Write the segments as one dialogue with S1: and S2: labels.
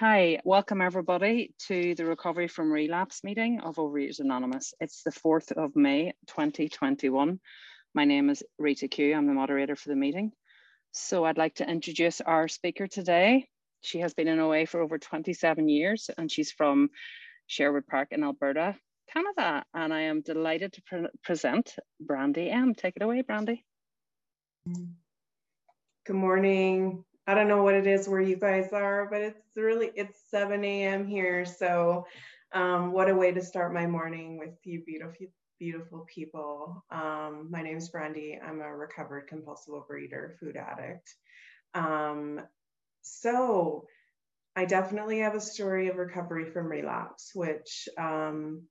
S1: Hi, welcome everybody to the Recovery from Relapse meeting of Overeaters Anonymous. It's the 4th of May 2021. My name is Rita Q. I'm the moderator for the meeting. So I'd like to introduce our speaker today. She has been in OA for over 27 years and she's from Sherwood Park in Alberta, Canada. And I am delighted to pre present Brandee M. Take it away, Brandee.
S2: Good morning. I don't know what it is where you guys are, but it's really it's 7 a.m. here. So um, what a way to start my morning with you beautiful beautiful people. Um, my name is Brandee. I'm a recovered compulsive overeater, food addict. Um, so I definitely have a story of recovery from relapse, which um,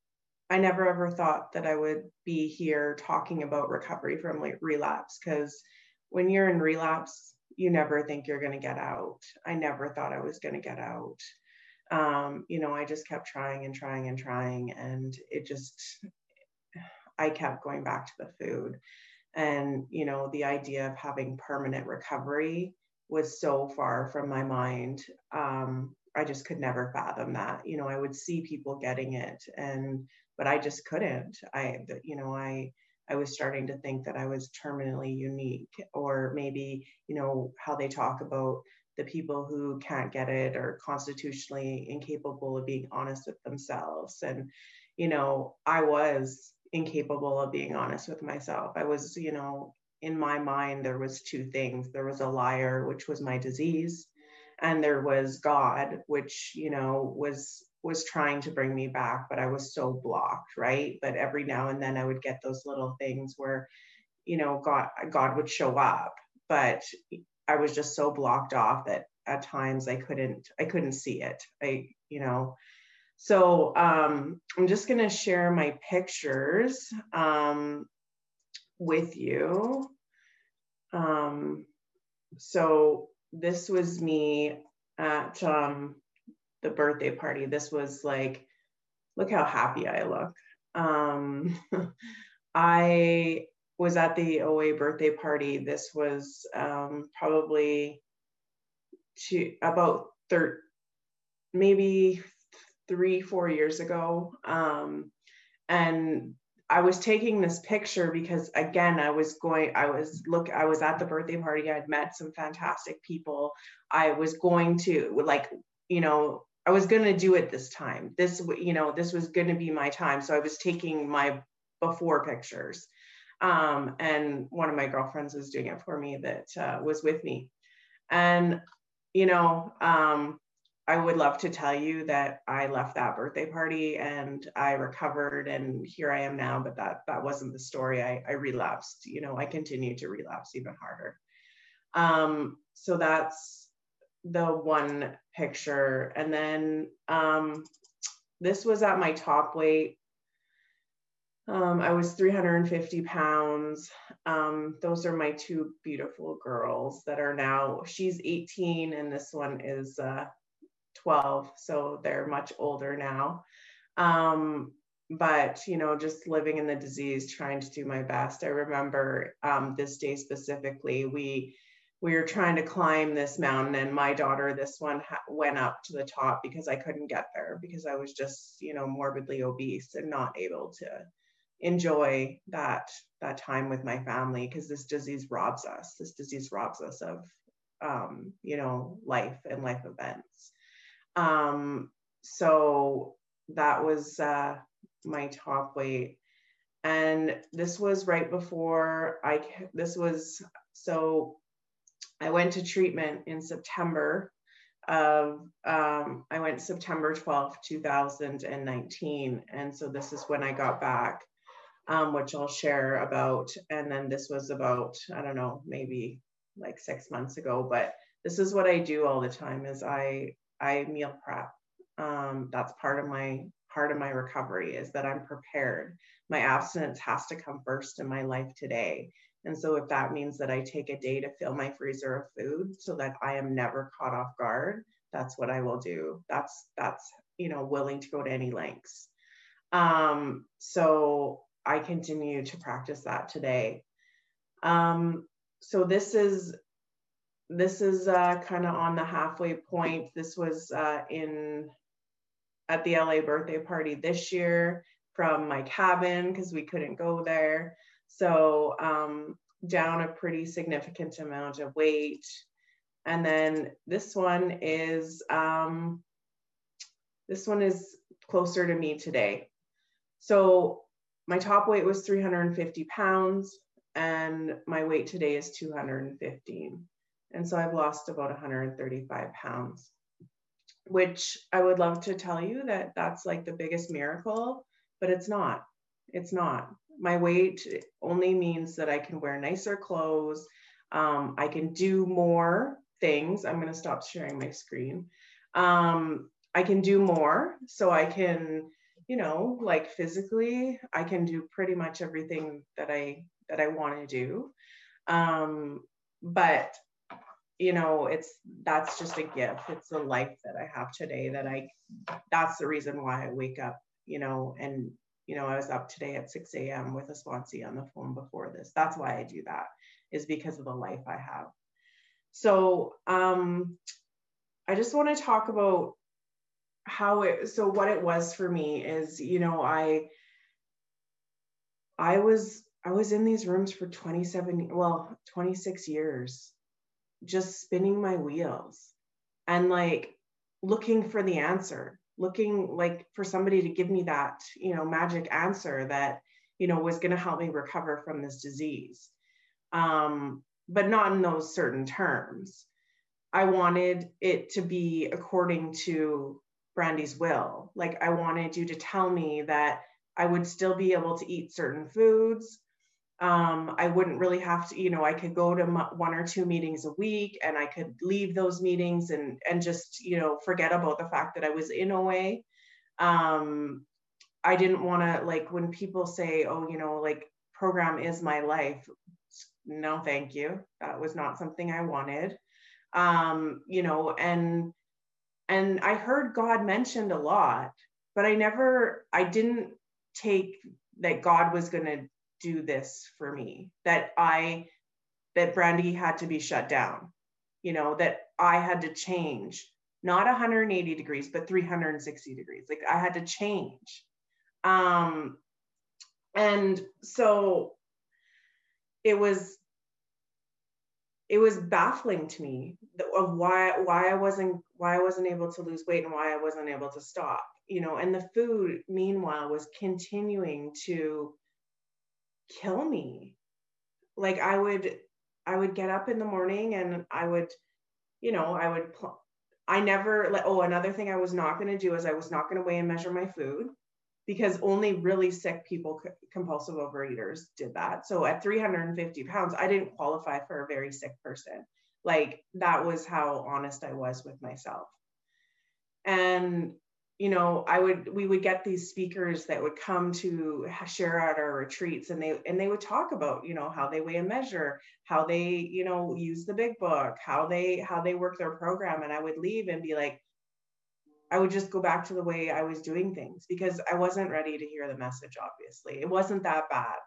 S2: I never ever thought that I would be here talking about recovery from like relapse because when you're in relapse, you never think you're going to get out. I never thought I was going to get out. Um, you know, I just kept trying and trying and trying, and it just, I kept going back to the food. And, you know, the idea of having permanent recovery was so far from my mind. Um, I just could never fathom that. You know, I would see people getting it, and, but I just couldn't. I, you know, I, I was starting to think that I was terminally unique, or maybe, you know, how they talk about the people who can't get it or constitutionally incapable of being honest with themselves. And, you know, I was incapable of being honest with myself. I was, you know, in my mind, there was two things. There was a liar, which was my disease, and there was God, which, you know, was was trying to bring me back, but I was so blocked, right? But every now and then I would get those little things where, you know, God God would show up, but I was just so blocked off that at times I couldn't I couldn't see it. I, you know, so um, I'm just gonna share my pictures um, with you. Um, so this was me at um, the birthday party. This was like, look how happy I look. Um, I was at the OA birthday party. This was um, probably two, about third, maybe three, four years ago. Um, and I was taking this picture because again, I was going, I was look, I was at the birthday party. I'd met some fantastic people. I was going to like, you know, I was going to do it this time. This, you know, this was going to be my time. So I was taking my before pictures. Um, and one of my girlfriends was doing it for me that uh, was with me. And, you know, um, I would love to tell you that I left that birthday party and I recovered and here I am now, but that that wasn't the story. I, I relapsed, you know, I continued to relapse even harder. Um, so that's the one picture. And then um, this was at my top weight. Um, I was 350 pounds. Um, those are my two beautiful girls that are now, she's 18 and this one is uh, 12. So they're much older now. Um, but, you know, just living in the disease, trying to do my best. I remember um, this day specifically, we, we were trying to climb this mountain and my daughter this one ha- went up to the top because i couldn't get there because i was just you know morbidly obese and not able to enjoy that that time with my family because this disease robs us. This disease robs us of um, you know life and life events. Um, so that was uh, my top weight. And this was right before i this was so I went to treatment in September of, um, I went September 12th, 2019. And so this is when I got back, um, which I'll share about. And then this was about, I don't know, maybe like six months ago, but this is what I do all the time is I, I meal prep. Um, that's part of my part of my recovery is that I'm prepared. My abstinence has to come first in my life today. And so if that means that I take a day to fill my freezer of food so that I am never caught off guard, that's what I will do. That's that's you know willing to go to any lengths. Um, so I continue to practice that today. Um, so this is this is uh, kind of on the halfway point. This was uh, in at the OA birthday party this year from my cabin because we couldn't go there. So um, down a pretty significant amount of weight. And then this one is um, this one is closer to me today. So my top weight was 350 pounds and my weight today is 215. And so I've lost about 135 pounds, which I would love to tell you that that's like the biggest miracle, but it's not. It's not. My weight only means that I can wear nicer clothes. Um, I can do more things. I'm going to stop sharing my screen. Um, I can do more. So I can, you know, like physically, I can do pretty much everything that I that I want to do. Um, but you know it's that's just a gift it's the life that i have today that i that's the reason why i wake up you know and you know i was up today at 6 a.m with a sponsee on the phone before this. That's why i do that is because of the life i have. So um i just want to talk about how it so what it was for me is you know i i was i was in these rooms for 27 well 26 years just spinning my wheels and like looking for the answer looking like for somebody to give me that you know magic answer that you know was going to help me recover from this disease. Um but not in those certain terms. I wanted it to be according to brandee's will. Like i wanted you to tell me that i would still be able to eat certain foods um, I wouldn't really have to, you know, I could go to one or two meetings a week and I could leave those meetings and, and just, you know, forget about the fact that I was in OA. Um, I didn't want to like when people say, oh, you know, like program is my life. No, thank you. That was not something I wanted. Um, you know, and, and I heard God mentioned a lot, but I never, I didn't take that God was going to do this for me that i that brandee had to be shut down you know that i had to change not 180 degrees but 360 degrees. Like i had to change. Um and so it was it was baffling to me of why why I wasn't why I wasn't able to lose weight and why I wasn't able to stop you know and the food meanwhile was continuing to kill me. Like i would i would get up in the morning and i would you know i would pl- i never like oh another thing i was not going to do is i was not going to weigh and measure my food because only really sick people compulsive overeaters did that. So at 350 pounds i didn't qualify for a very sick person. Like that was how honest i was with myself. And you know i would we would get these speakers that would come to share at our retreats and they and they would talk about you know how they weigh and measure how they you know use the big book how they how they work their program and i would leave and be like i would just go back to the way i was doing things because i wasn't ready to hear the message obviously. It wasn't that bad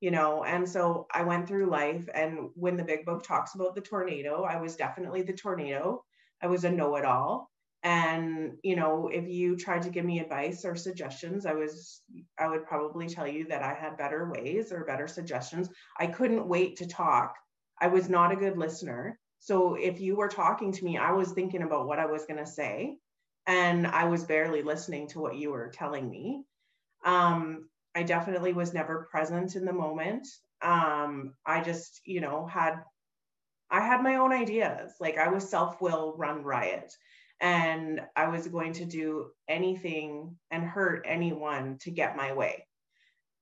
S2: you know and so i went through life and when the big book talks about the tornado i was definitely the tornado. I was a know-it-all and you know if you tried to give me advice or suggestions i was i would probably tell you that i had better ways or better suggestions. I couldn't wait to talk. I was not a good listener. So if you were talking to me i was thinking about what i was going to say and i was barely listening to what you were telling me. Um, i definitely was never present in the moment. Um, i just you know had i had my own ideas. Like i was self-will run riot and I was going to do anything and hurt anyone to get my way.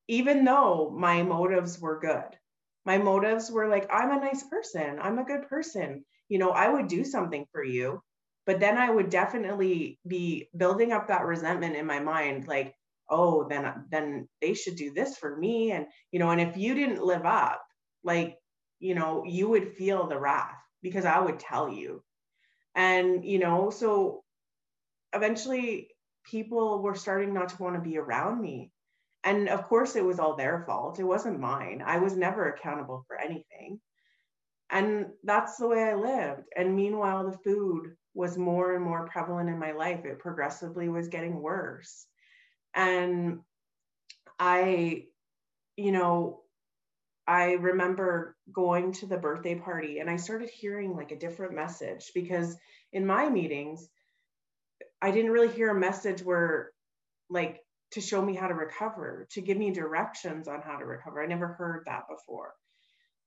S2: Even though my motives were good, my motives were like, I'm a nice person, I'm a good person, you know, I would do something for you. But then I would definitely be building up that resentment in my mind, like, oh, then then they should do this for me. And, you know, and if you didn't live up, like, you know, you would feel the wrath because I would tell you and, you know, so eventually people were starting not to want to be around me. And of course, it was all their fault. It wasn't mine. I was never accountable for anything. And that's the way I lived. And meanwhile, the food was more and more prevalent in my life. It progressively was getting worse. And I, you know, I remember going to the birthday party and I started hearing like a different message because in my meetings, I didn't really hear a message where like to show me how to recover, to give me directions on how to recover. I never heard that before.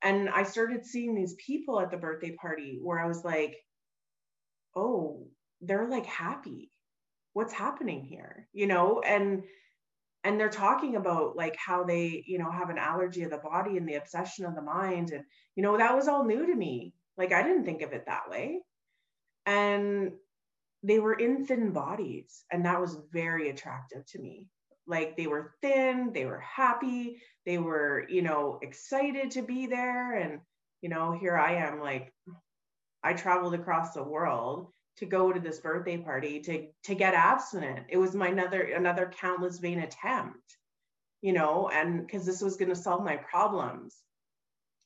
S2: And I started seeing these people at the birthday party where I was like, oh, they're like happy. What's happening here? You know, and and they're talking about like how they, you know, have an allergy of the body and the obsession of the mind. And, you know, that was all new to me. Like I didn't think of it that way. And they were in thin bodies and that was very attractive to me like they were thin they were happy they were you know excited to be there and you know here i am like i traveled across the world to go to this birthday party to to get abstinent. It was my another another countless vain attempt you know and because this was going to solve my problems.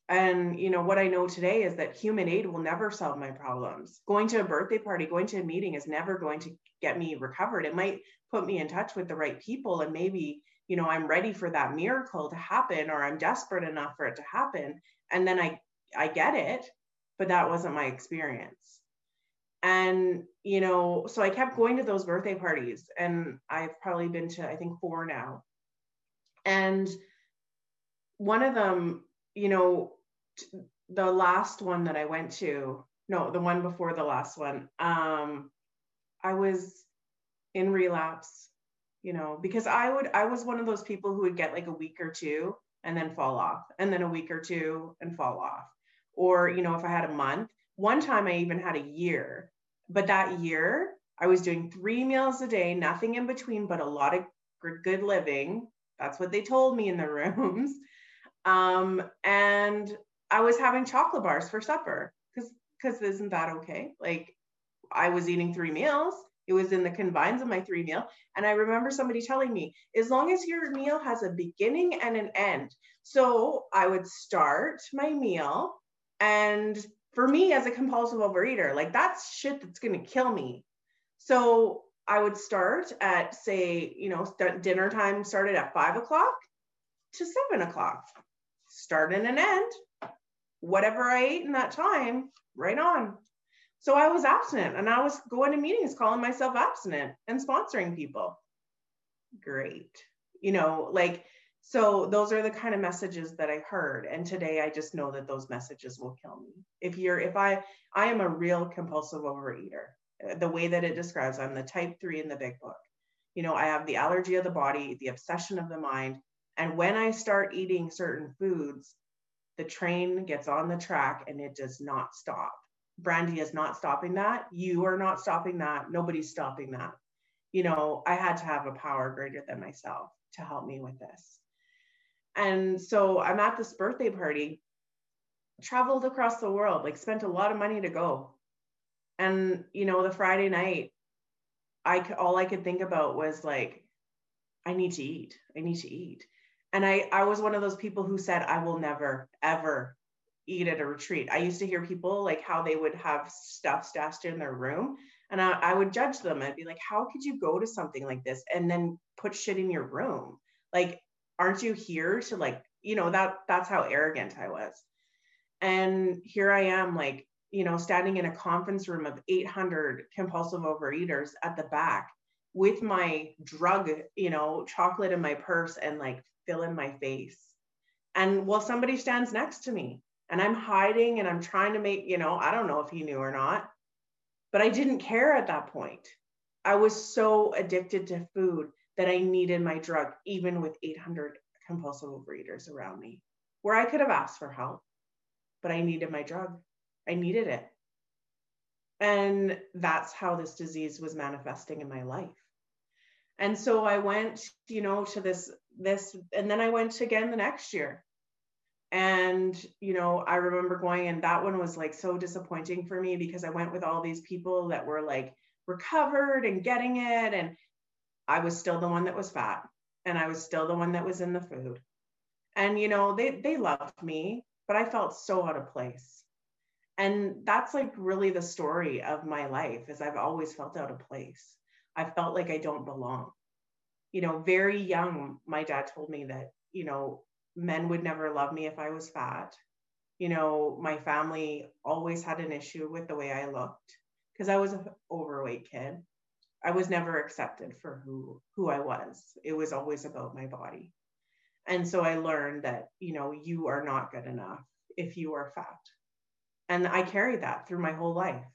S2: And you know what i know today is that human aid will never solve my problems. Going to a birthday party going to a meeting is never going to get me recovered. It might put me in touch with the right people and maybe you know i'm ready for that miracle to happen or i'm desperate enough for it to happen. And then i i get it but that wasn't my experience and you know so i kept going to those birthday parties and i've probably been to i think four now and one of them you know, the last one that I went to, no, the one before the last one, um, I was in relapse, you know, because I would, I was one of those people who would get like a week or two and then fall off, and then a week or two and fall off. Or, you know, if I had a month, one time I even had a year, but that year I was doing three meals a day, nothing in between, but a lot of good living. That's what they told me in the rooms. Um, and I was having chocolate bars for supper because because isn't that okay? Like I was eating three meals. It was in the confines of my three meal. And I remember somebody telling me, as long as your meal has a beginning and an end. So I would start my meal. And for me as a compulsive overeater, like that's shit that's going to kill me. So I would start at, say, you know, dinner time started at five o'clock to seven o'clock start and an end. Whatever I ate in that time, right on. So I was abstinent and I was going to meetings calling myself abstinent and sponsoring people. Great. You know, like, so those are the kind of messages that I heard. And today I just know that those messages will kill me. If you're, if I, I am a real compulsive overeater. Uh, the way that it describes, I'm the type three in the big book. You know, I have the allergy of the body, the obsession of the mind, and when I start eating certain foods, the train gets on the track and it does not stop. Brandee is not stopping that. You are not stopping that. Nobody's stopping that. You know, I had to have a power greater than myself to help me with this. And so I'm at this birthday party, traveled across the world, like spent a lot of money to go. And, you know, the Friday night, I could, all I could think about was like, I need to eat. I need to eat and I, I was one of those people who said, I will never, ever eat at a retreat. I used to hear people like how they would have stuff stashed in their room. And I, I would judge them. I'd be like, how could you go to something like this and then put shit in your room? Like, aren't you here to like, you know, that that's how arrogant I was. And here I am, like, you know, standing in a conference room of 800 compulsive overeaters at the back with my drug, you know, chocolate in my purse and like fill in my face. And well, somebody stands next to me and I'm hiding and I'm trying to make, you know, I don't know if he knew or not, but I didn't care at that point. I was so addicted to food that I needed my drug, even with 800 compulsive overeaters around me, where I could have asked for help, but I needed my drug. I needed it. And that's how this disease was manifesting in my life. And so I went, you know, to this this and then I went again the next year. And you know, I remember going and that one was like so disappointing for me because I went with all these people that were like recovered and getting it and I was still the one that was fat and I was still the one that was in the food. And you know, they they loved me, but I felt so out of place. and that's like really the story of my life is I've always felt out of place. I felt like I don't belong. You know, very young, my dad told me that, you know, men would never love me if I was fat. You know, my family always had an issue with the way I looked because I was an overweight kid. I was never accepted for who who I was. It was always about my body. And so I learned that, you know, you are not good enough if you are fat. And I carried that through my whole life.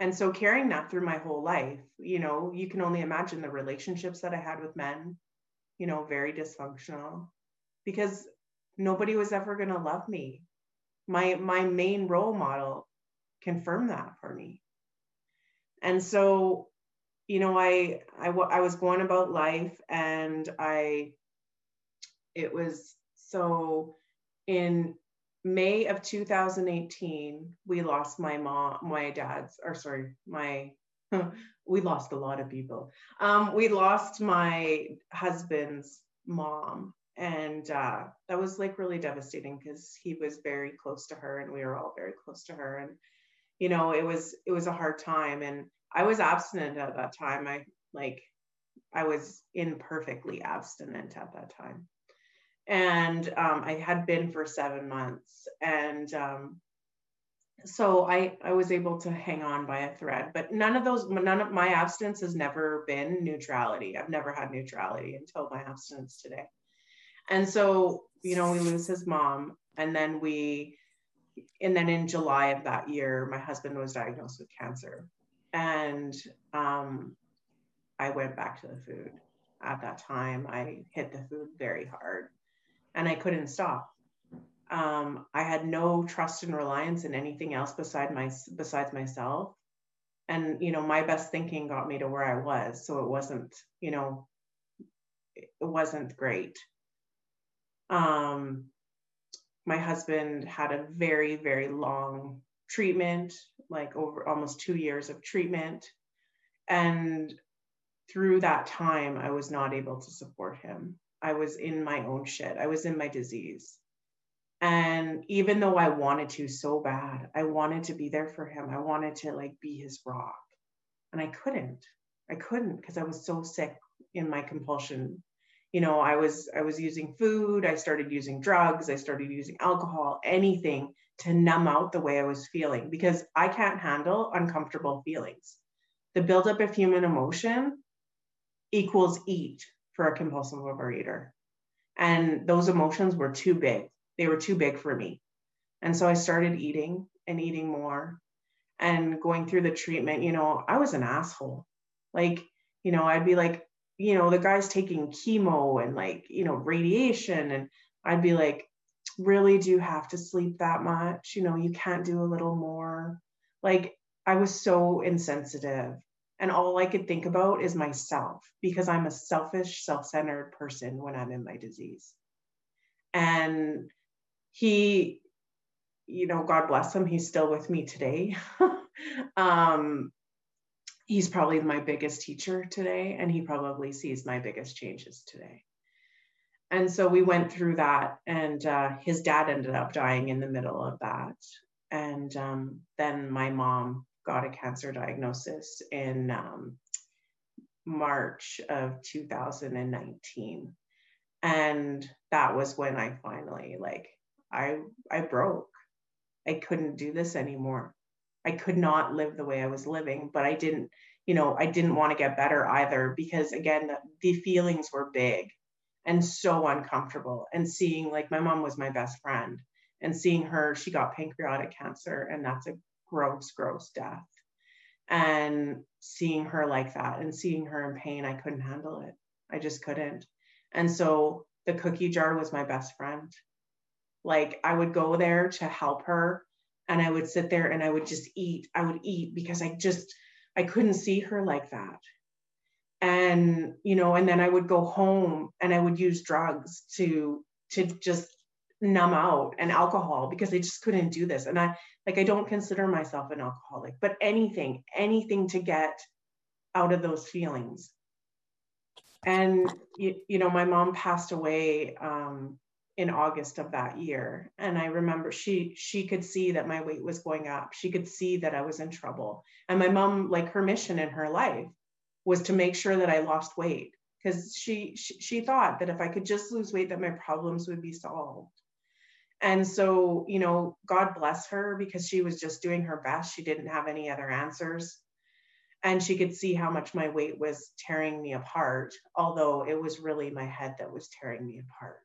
S2: And so carrying that through my whole life, you know, you can only imagine the relationships that I had with men, you know, very dysfunctional because nobody was ever going to love me. My my main role model confirmed that for me. And so, you know, I I I was going about life and I it was so in May of 2018, we lost my mom, my dad's, or sorry, my, we lost a lot of people. Um, we lost my husband's mom. And uh, that was like really devastating because he was very close to her and we were all very close to her. And, you know, it was, it was a hard time. And I was abstinent at that time. I like, I was imperfectly abstinent at that time and um, I had been for seven months. And um, so I, I was able to hang on by a thread, but none of those, none of my abstinence has never been neutrality. I've never had neutrality until my abstinence today. And so, you know, we lose his mom and then we, and then in July of that year, my husband was diagnosed with cancer. And um, I went back to the food. At that time, I hit the food very hard and I couldn't stop. Um, I had no trust and reliance in anything else beside my besides myself. And you know, my best thinking got me to where I was. So it wasn't, you know, it wasn't great. Um, my husband had a very, very long treatment, like over almost two years of treatment. And through that time, I was not able to support him. I was in my own shit. I was in my disease. And even though I wanted to so bad, I wanted to be there for him. I wanted to like be his rock. And I couldn't. I couldn't because I was so sick in my compulsion. You know, I was I was using food, I started using drugs, I started using alcohol, anything to numb out the way I was feeling because I can't handle uncomfortable feelings. The buildup of human emotion equals eat for a compulsive overeater. And those emotions were too big. They were too big for me. And so I started eating and eating more and going through the treatment. You know, I was an asshole. Like, you know, I'd be like, you know, the guy's taking chemo and like, you know, radiation. And I'd be like, really do have to sleep that much? You know, you can't do a little more. Like, I was so insensitive and all I could think about is myself because I'm a selfish, self centered person when I'm in my disease. And he, you know, God bless him, he's still with me today. um, he's probably my biggest teacher today, and he probably sees my biggest changes today. And so we went through that, and uh, his dad ended up dying in the middle of that. And um, then my mom got a cancer diagnosis in um, March of 2019. And that was when I finally like I I broke. I couldn't do this anymore. I could not live the way I was living, but I didn't, you know, I didn't want to get better either because again, the, the feelings were big and so uncomfortable. And seeing like my mom was my best friend and seeing her, she got pancreatic cancer and that's a gross, gross death. And seeing her like that and seeing her in pain, I couldn't handle it. I just couldn't. And so the cookie jar was my best friend. Like I would go there to help her and I would sit there and I would just eat. I would eat because I just, I couldn't see her like that. And, you know, and then I would go home and I would use drugs to, to just numb out and alcohol because I just couldn't do this. And I like I don't consider myself an alcoholic, but anything, anything to get out of those feelings. And you, you know, my mom passed away um, in August of that year. And I remember she she could see that my weight was going up. She could see that I was in trouble. And my mom, like her mission in her life was to make sure that I lost weight because she, she she thought that if I could just lose weight that my problems would be solved. And so, you know, God bless her because she was just doing her best. She didn't have any other answers. And she could see how much my weight was tearing me apart, although it was really my head that was tearing me apart.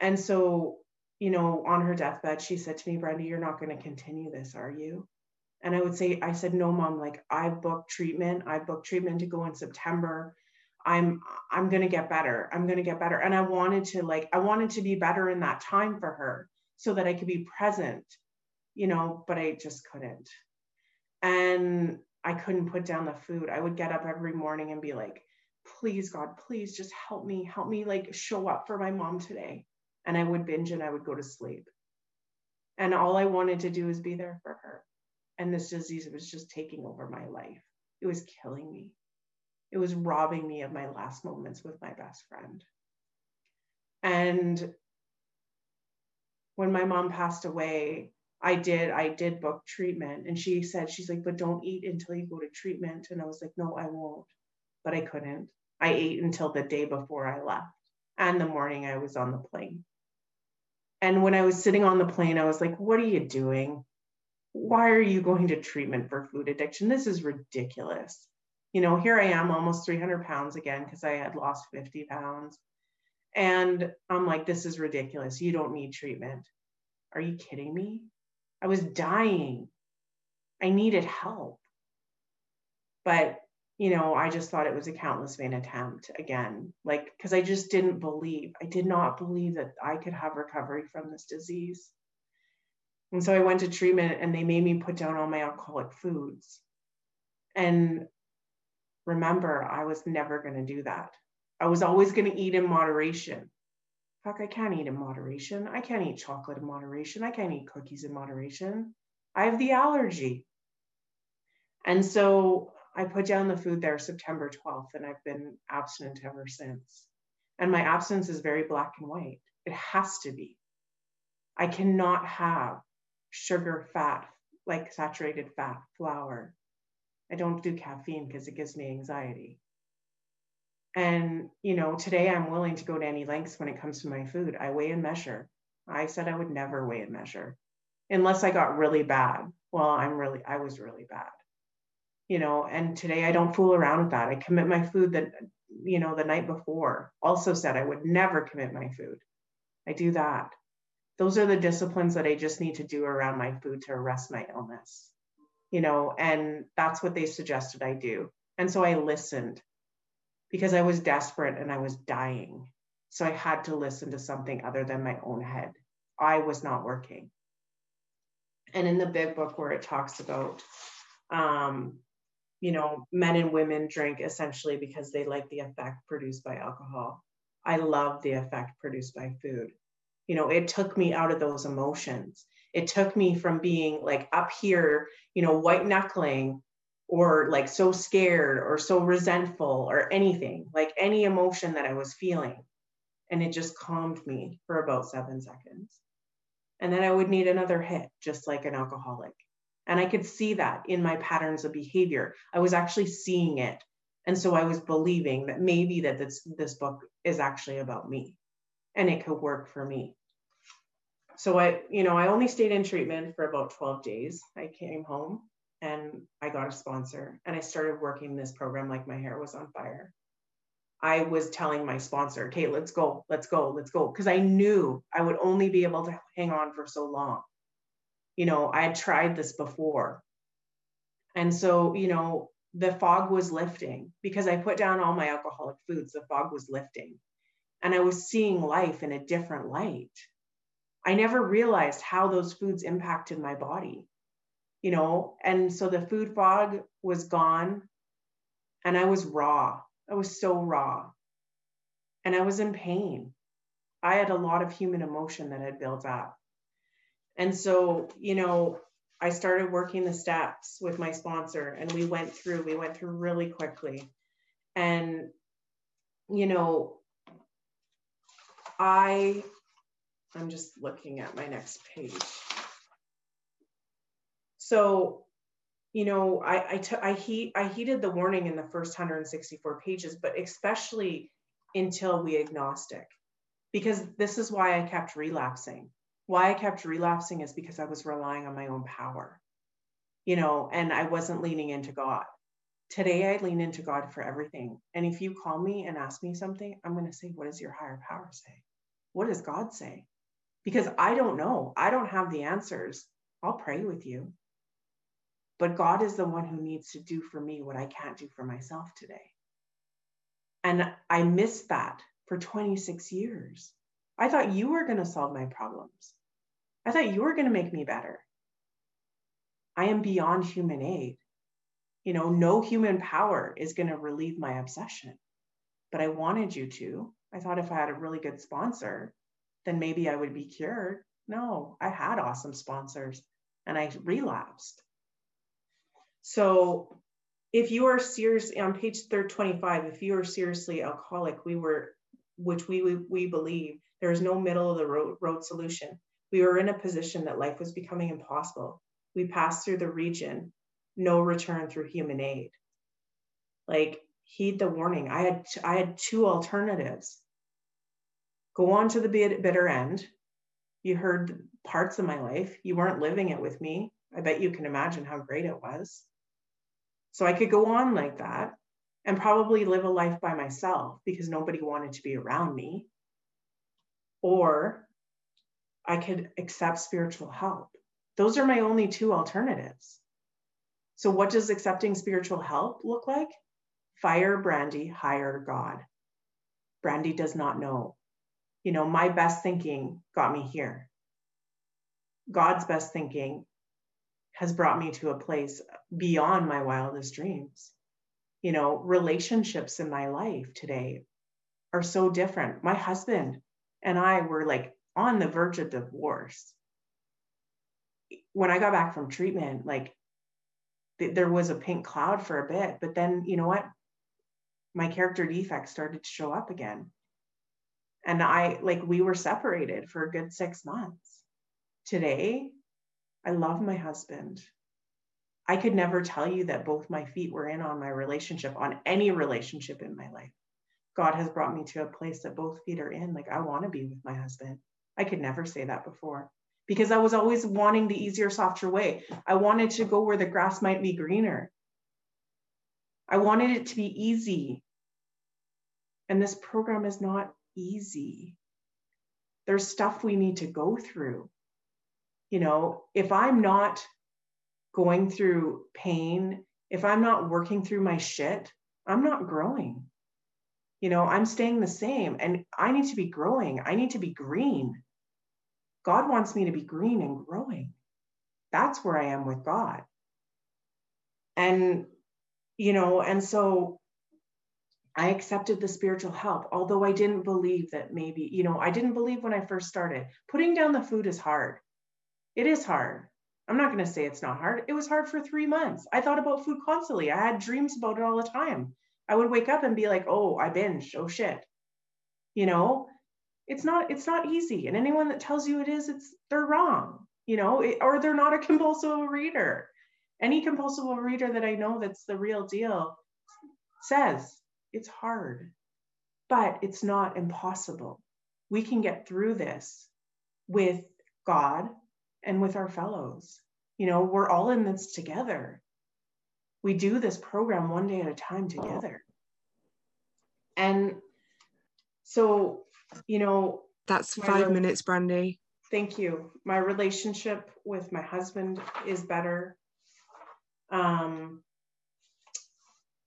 S2: And so, you know, on her deathbed, she said to me, Brenda, you're not going to continue this, are you? And I would say, I said, no, mom, like I booked treatment. I booked treatment to go in September. I'm I'm to get better. I'm to get better. And I wanted to like I wanted to be better in that time for her so that I could be present, you know, but I just couldn't. And I couldn't put down the food. I would get up every morning and be like, please God, please just help me, help me like show up for my mom today and I would binge and I would go to sleep. And all I wanted to do was be there for her. And this disease was just taking over my life. It was killing me. It was robbing me of my last moments with my best friend. And when my mom passed away, I did, I did book treatment. And she said, she's like, but don't eat until you go to treatment. And I was like, no, I won't. But I couldn't. I ate until the day before I left and the morning I was on the plane. And when I was sitting on the plane, I was like, what are you doing? Why are you going to treatment for food addiction? This is ridiculous. You know, here I am almost 300 pounds again because I had lost 50 pounds. And I'm like, this is ridiculous. You don't need treatment. Are you kidding me? I was dying. I needed help. But you know, I just thought it was a countless vain attempt again, like, because I just didn't believe, I did not believe that I could have recovery from this disease. And so I went to treatment and they made me put down all my alcoholic foods. And remember, I was never going to do that. I was always going to eat in moderation. Fuck, I can't eat in moderation. I can't eat chocolate in moderation. I can't eat cookies in moderation. I have the allergy. And so I put down the food there September 12th, and I've been abstinent ever since. And my abstinence is very black and white. It has to be. I cannot have sugar, fat, like saturated fat, flour. I don't do caffeine because it gives me anxiety. And, you know, today I'm willing to go to any lengths when it comes to my food. I weigh and measure. I said I would never weigh and measure unless I got really bad. Well, I'm really, I was really bad you know and today i don't fool around with that i commit my food that you know the night before also said i would never commit my food i do that those are the disciplines that i just need to do around my food to arrest my illness you know and that's what they suggested i do and so i listened because i was desperate and i was dying so i had to listen to something other than my own head i was not working and in the big book where it talks about um, you know, men and women drink essentially because they like the effect produced by alcohol. I love the effect produced by food. You know, it took me out of those emotions. It took me from being like up here, you know, white knuckling or like so scared or so resentful or anything, like any emotion that I was feeling. And it just calmed me for about seven seconds. And then I would need another hit, just like an alcoholic. And I could see that in my patterns of behavior. I was actually seeing it. And so I was believing that maybe that this, this book is actually about me and it could work for me. So I, you know, I only stayed in treatment for about 12 days. I came home and I got a sponsor and I started working this program like my hair was on fire. I was telling my sponsor, okay, let's go, let's go, let's go. Because I knew I would only be able to hang on for so long you know, I had tried this before. And so, you know, the fog was lifting because I put down all my alcoholic foods, the fog was lifting. And I was seeing life in a different light. I never realized how those foods impacted my body, you know, and so the food fog was gone and I was raw. I was so raw and I was in pain. I had a lot of human emotion that had built up. And so, you know, I started working the steps with my sponsor and we went through, we went through really quickly. And, you know, I I'm just looking at my next page. So, you know, I I, t- I, heed, I heeded the warning in the first 164 pages, but especially until we agnostic, because this is why I kept relapsing. Why I kept relapsing is because I was relying on my own power, you know, and I wasn't leaning into God. Today, I lean into God for everything. And if you call me and ask me something, I'm going to say, What does your higher power say? What does God say? Because I don't know. I don't have the answers. I'll pray with you. But God is the one who needs to do for me what I can't do for myself today. And I missed that for 26 years. I thought you were going to solve my problems. I thought you were going to make me better. I am beyond human aid. You know, no human power is going to relieve my obsession. But I wanted you to. I thought if I had a really good sponsor, then maybe I would be cured. No, I had awesome sponsors and I relapsed. So if you are serious on page 325, if you are seriously alcoholic, we were, which we, we, we believe there is no middle of the road, road solution. We were in a position that life was becoming impossible. We passed through the region, no return through human aid. Like heed the warning. I had I had two alternatives. Go on to the bitter end. You heard parts of my life. You weren't living it with me. I bet you can imagine how great it was. So I could go on like that and probably live a life by myself because nobody wanted to be around me. Or I could accept spiritual help. Those are my only two alternatives. So, what does accepting spiritual help look like? Fire Brandee, hire God. Brandee does not know. You know, my best thinking got me here. God's best thinking has brought me to a place beyond my wildest dreams. You know, relationships in my life today are so different. My husband and I were like on the verge of divorce. When I got back from treatment, like th- there was a pink cloud for a bit, but then you know what? My character defects started to show up again. And I like we were separated for a good six months. Today, I love my husband. I could never tell you that both my feet were in on my relationship, on any relationship in my life. God has brought me to a place that both feet are in. Like, I want to be with my husband. I could never say that before because I was always wanting the easier, softer way. I wanted to go where the grass might be greener. I wanted it to be easy. And this program is not easy. There's stuff we need to go through you know, if I'm not going through pain, if I'm not working through my shit, I'm not growing. You know, I'm staying the same and I need to be growing. I need to be green. God wants me to be green and growing. That's where I am with God. And, you know, and so I accepted the spiritual help, although I didn't believe that maybe, you know, I didn't believe when I first started. Putting down the food is hard. It is hard. I'm not going to say it's not hard. It was hard for three months. I thought about food constantly. I had dreams about it all the time. I would wake up and be like, oh, I binged. Oh shit. You know, it's not, it's not easy. And anyone that tells you it is, it's they're wrong, you know, it, or they're not a compulsive reader. Any compulsive reader that I know that's the real deal says it's hard, but it's not impossible. We can get through this with God and with our fellows. You know, we're all in this together. We do this program one day at a time together. And so, you know,
S3: that's five re- minutes, Brandee.
S2: Thank you. My relationship with my husband is better. Um,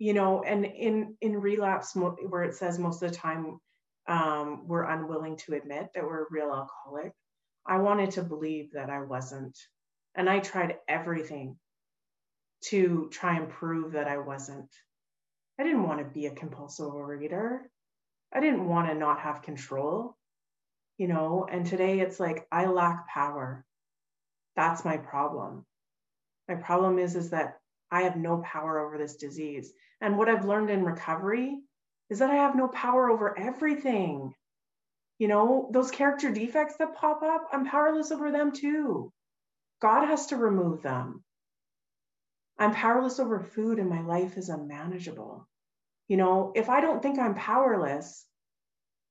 S2: you know, and in in relapse, where it says most of the time um, we're unwilling to admit that we're a real alcoholic. I wanted to believe that I wasn't. And I tried everything to try and prove that I wasn't. I didn't want to be a compulsive reader. I didn't want to not have control, you know. And today it's like I lack power. That's my problem. My problem is is that I have no power over this disease. And what I've learned in recovery is that I have no power over everything You know, those character defects that pop up, I'm powerless over them too. God has to remove them. I'm powerless over food and my life is unmanageable. You know, if I don't think I'm powerless,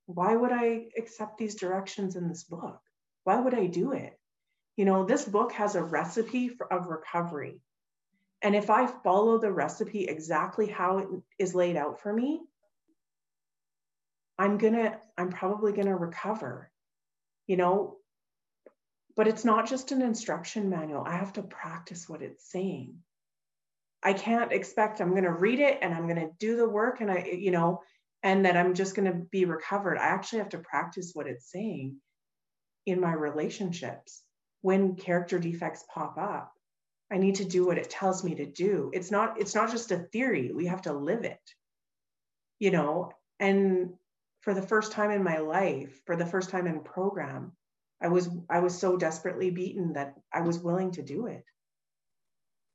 S2: why would I accept these directions in this book? Why would I do it? You know, this book has a recipe for, of recovery. And if I follow the recipe exactly how it is laid out for me, I'm gonna, I'm probably gonna recover, you know. But it's not just an instruction manual. I have to practice what it's saying. I can't expect I'm gonna read it and I'm gonna do the work and I, you know, and that I'm just gonna be recovered. I actually have to practice what it's saying in my relationships when character defects pop up i need to do what it tells me to do. It's not it's not just a theory. We have to live it you know? And for the first time in my life for the first time in program i was i was so desperately beaten that i was willing to do it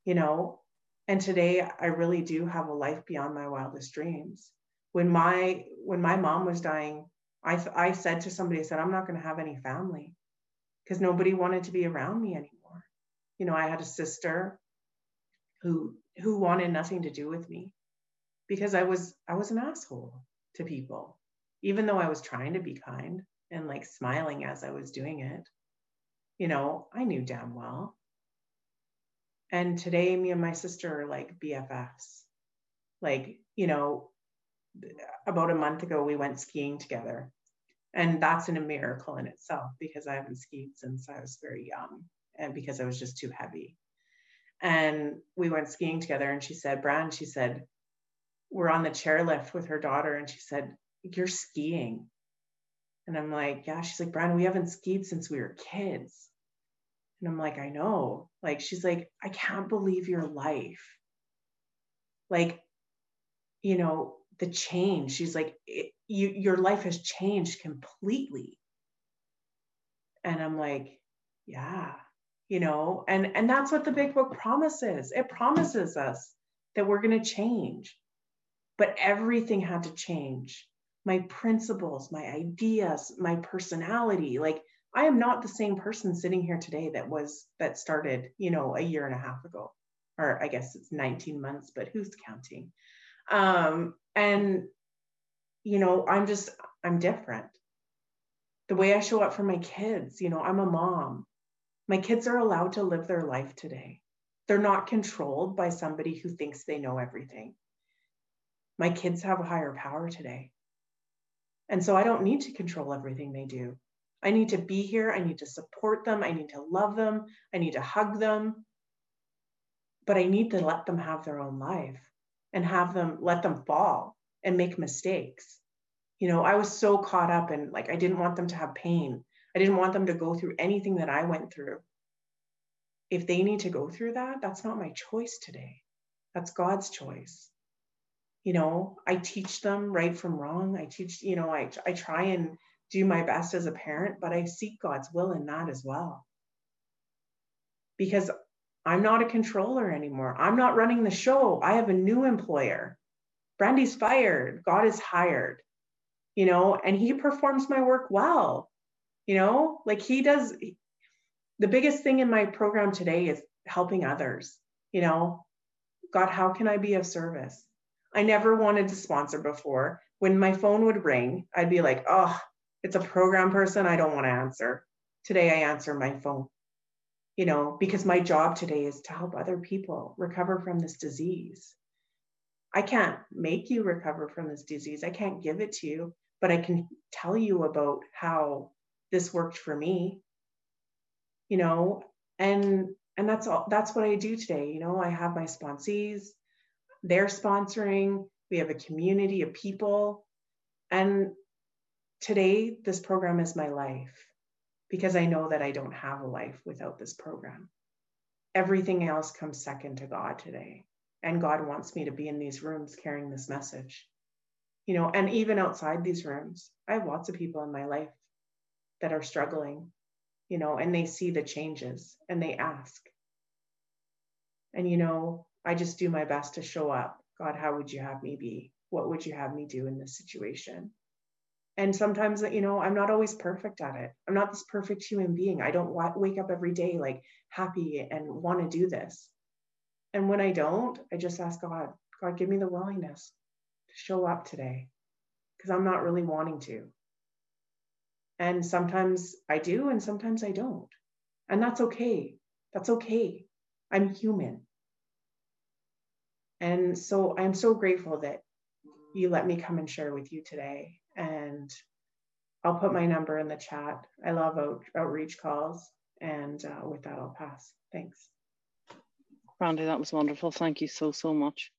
S2: you know? And today i really do have a life beyond my wildest dreams. When my when my mom was dying i i said to somebody i said i'm not going to have any family because nobody wanted to be around me anymore. You know, I had a sister who who wanted nothing to do with me because I was I was an asshole to people, even though I was trying to be kind and like smiling as I was doing it. You know, I knew damn well. And today, me and my sister are like BFFs. Like, you know, about a month ago, we went skiing together and that's in a miracle in itself because I haven't skied since I was very young and because I was just too heavy. And we went skiing together and she said, Brand, she said, we're on the chairlift with her daughter and she said, You're skiing. And I'm like, Yeah. She's like, Brand, we haven't skied since we were kids. And I'm like, I know. Like, she's like, I can't believe your life. Like, you know, the change. She's like, you your life has changed completely and i'm like yeah you know and and that's what the big book promises it promises us that we're going to change but everything had to change my principles my ideas my personality like i am not the same person sitting here today that was that started you know a year and a half ago or i guess it's 19 months but who's counting um and you know, I'm just, I'm different. The way I show up for my kids, you know, I'm a mom. My kids are allowed to live their life today. They're not controlled by somebody who thinks they know everything. My kids have a higher power today. And so I don't need to control everything they do. I need to be here. I need to support them. I need to love them. I need to hug them. But I need to let them have their own life and have them let them fall and make mistakes. You know, I was so caught up and like I didn't want them to have pain. I didn't want them to go through anything that I went through. If they need to go through that, that's not my choice today. That's God's choice. You know, I teach them right from wrong. I teach, you know, I, I try and do my best as a parent, but I seek God's will in that as well. Because I'm not a controller anymore. I'm not running the show. I have a new employer. Brandee's fired, God is hired, you know, and he performs my work well, you know, like he does. The biggest thing in my program today is helping others, you know. God, how can I be of service? I never wanted to sponsor before. When my phone would ring, I'd be like, oh, it's a program person. I don't want to answer. Today, I answer my phone, you know, because my job today is to help other people recover from this disease. I can't make you recover from this disease. I can't give it to you, but I can tell you about how this worked for me. You know, and and that's all that's what I do today. You know, I have my sponsees, they're sponsoring, we have a community of people. And today this program is my life because I know that I don't have a life without this program. Everything else comes second to God today and God wants me to be in these rooms carrying this message. You know, and even outside these rooms, I have lots of people in my life that are struggling, you know, and they see the changes and they ask. And, you know, I just do my best to show up. God, how would you have me be? What would you have me do in this situation? and sometimes you know i'm not always perfect at it i'm not this perfect human being i don't wake up every day like happy and want to do this and when i don't i just ask god god give me the willingness to show up today because i'm not really wanting to and sometimes i do and sometimes i don't and that's okay that's okay i'm human and so i'm so grateful that you let me come and share with you today and I'll put my number in the chat. I love out, outreach calls. And uh, with that, I'll pass. Thanks.
S1: Brandee, that was wonderful. Thank you so, so much.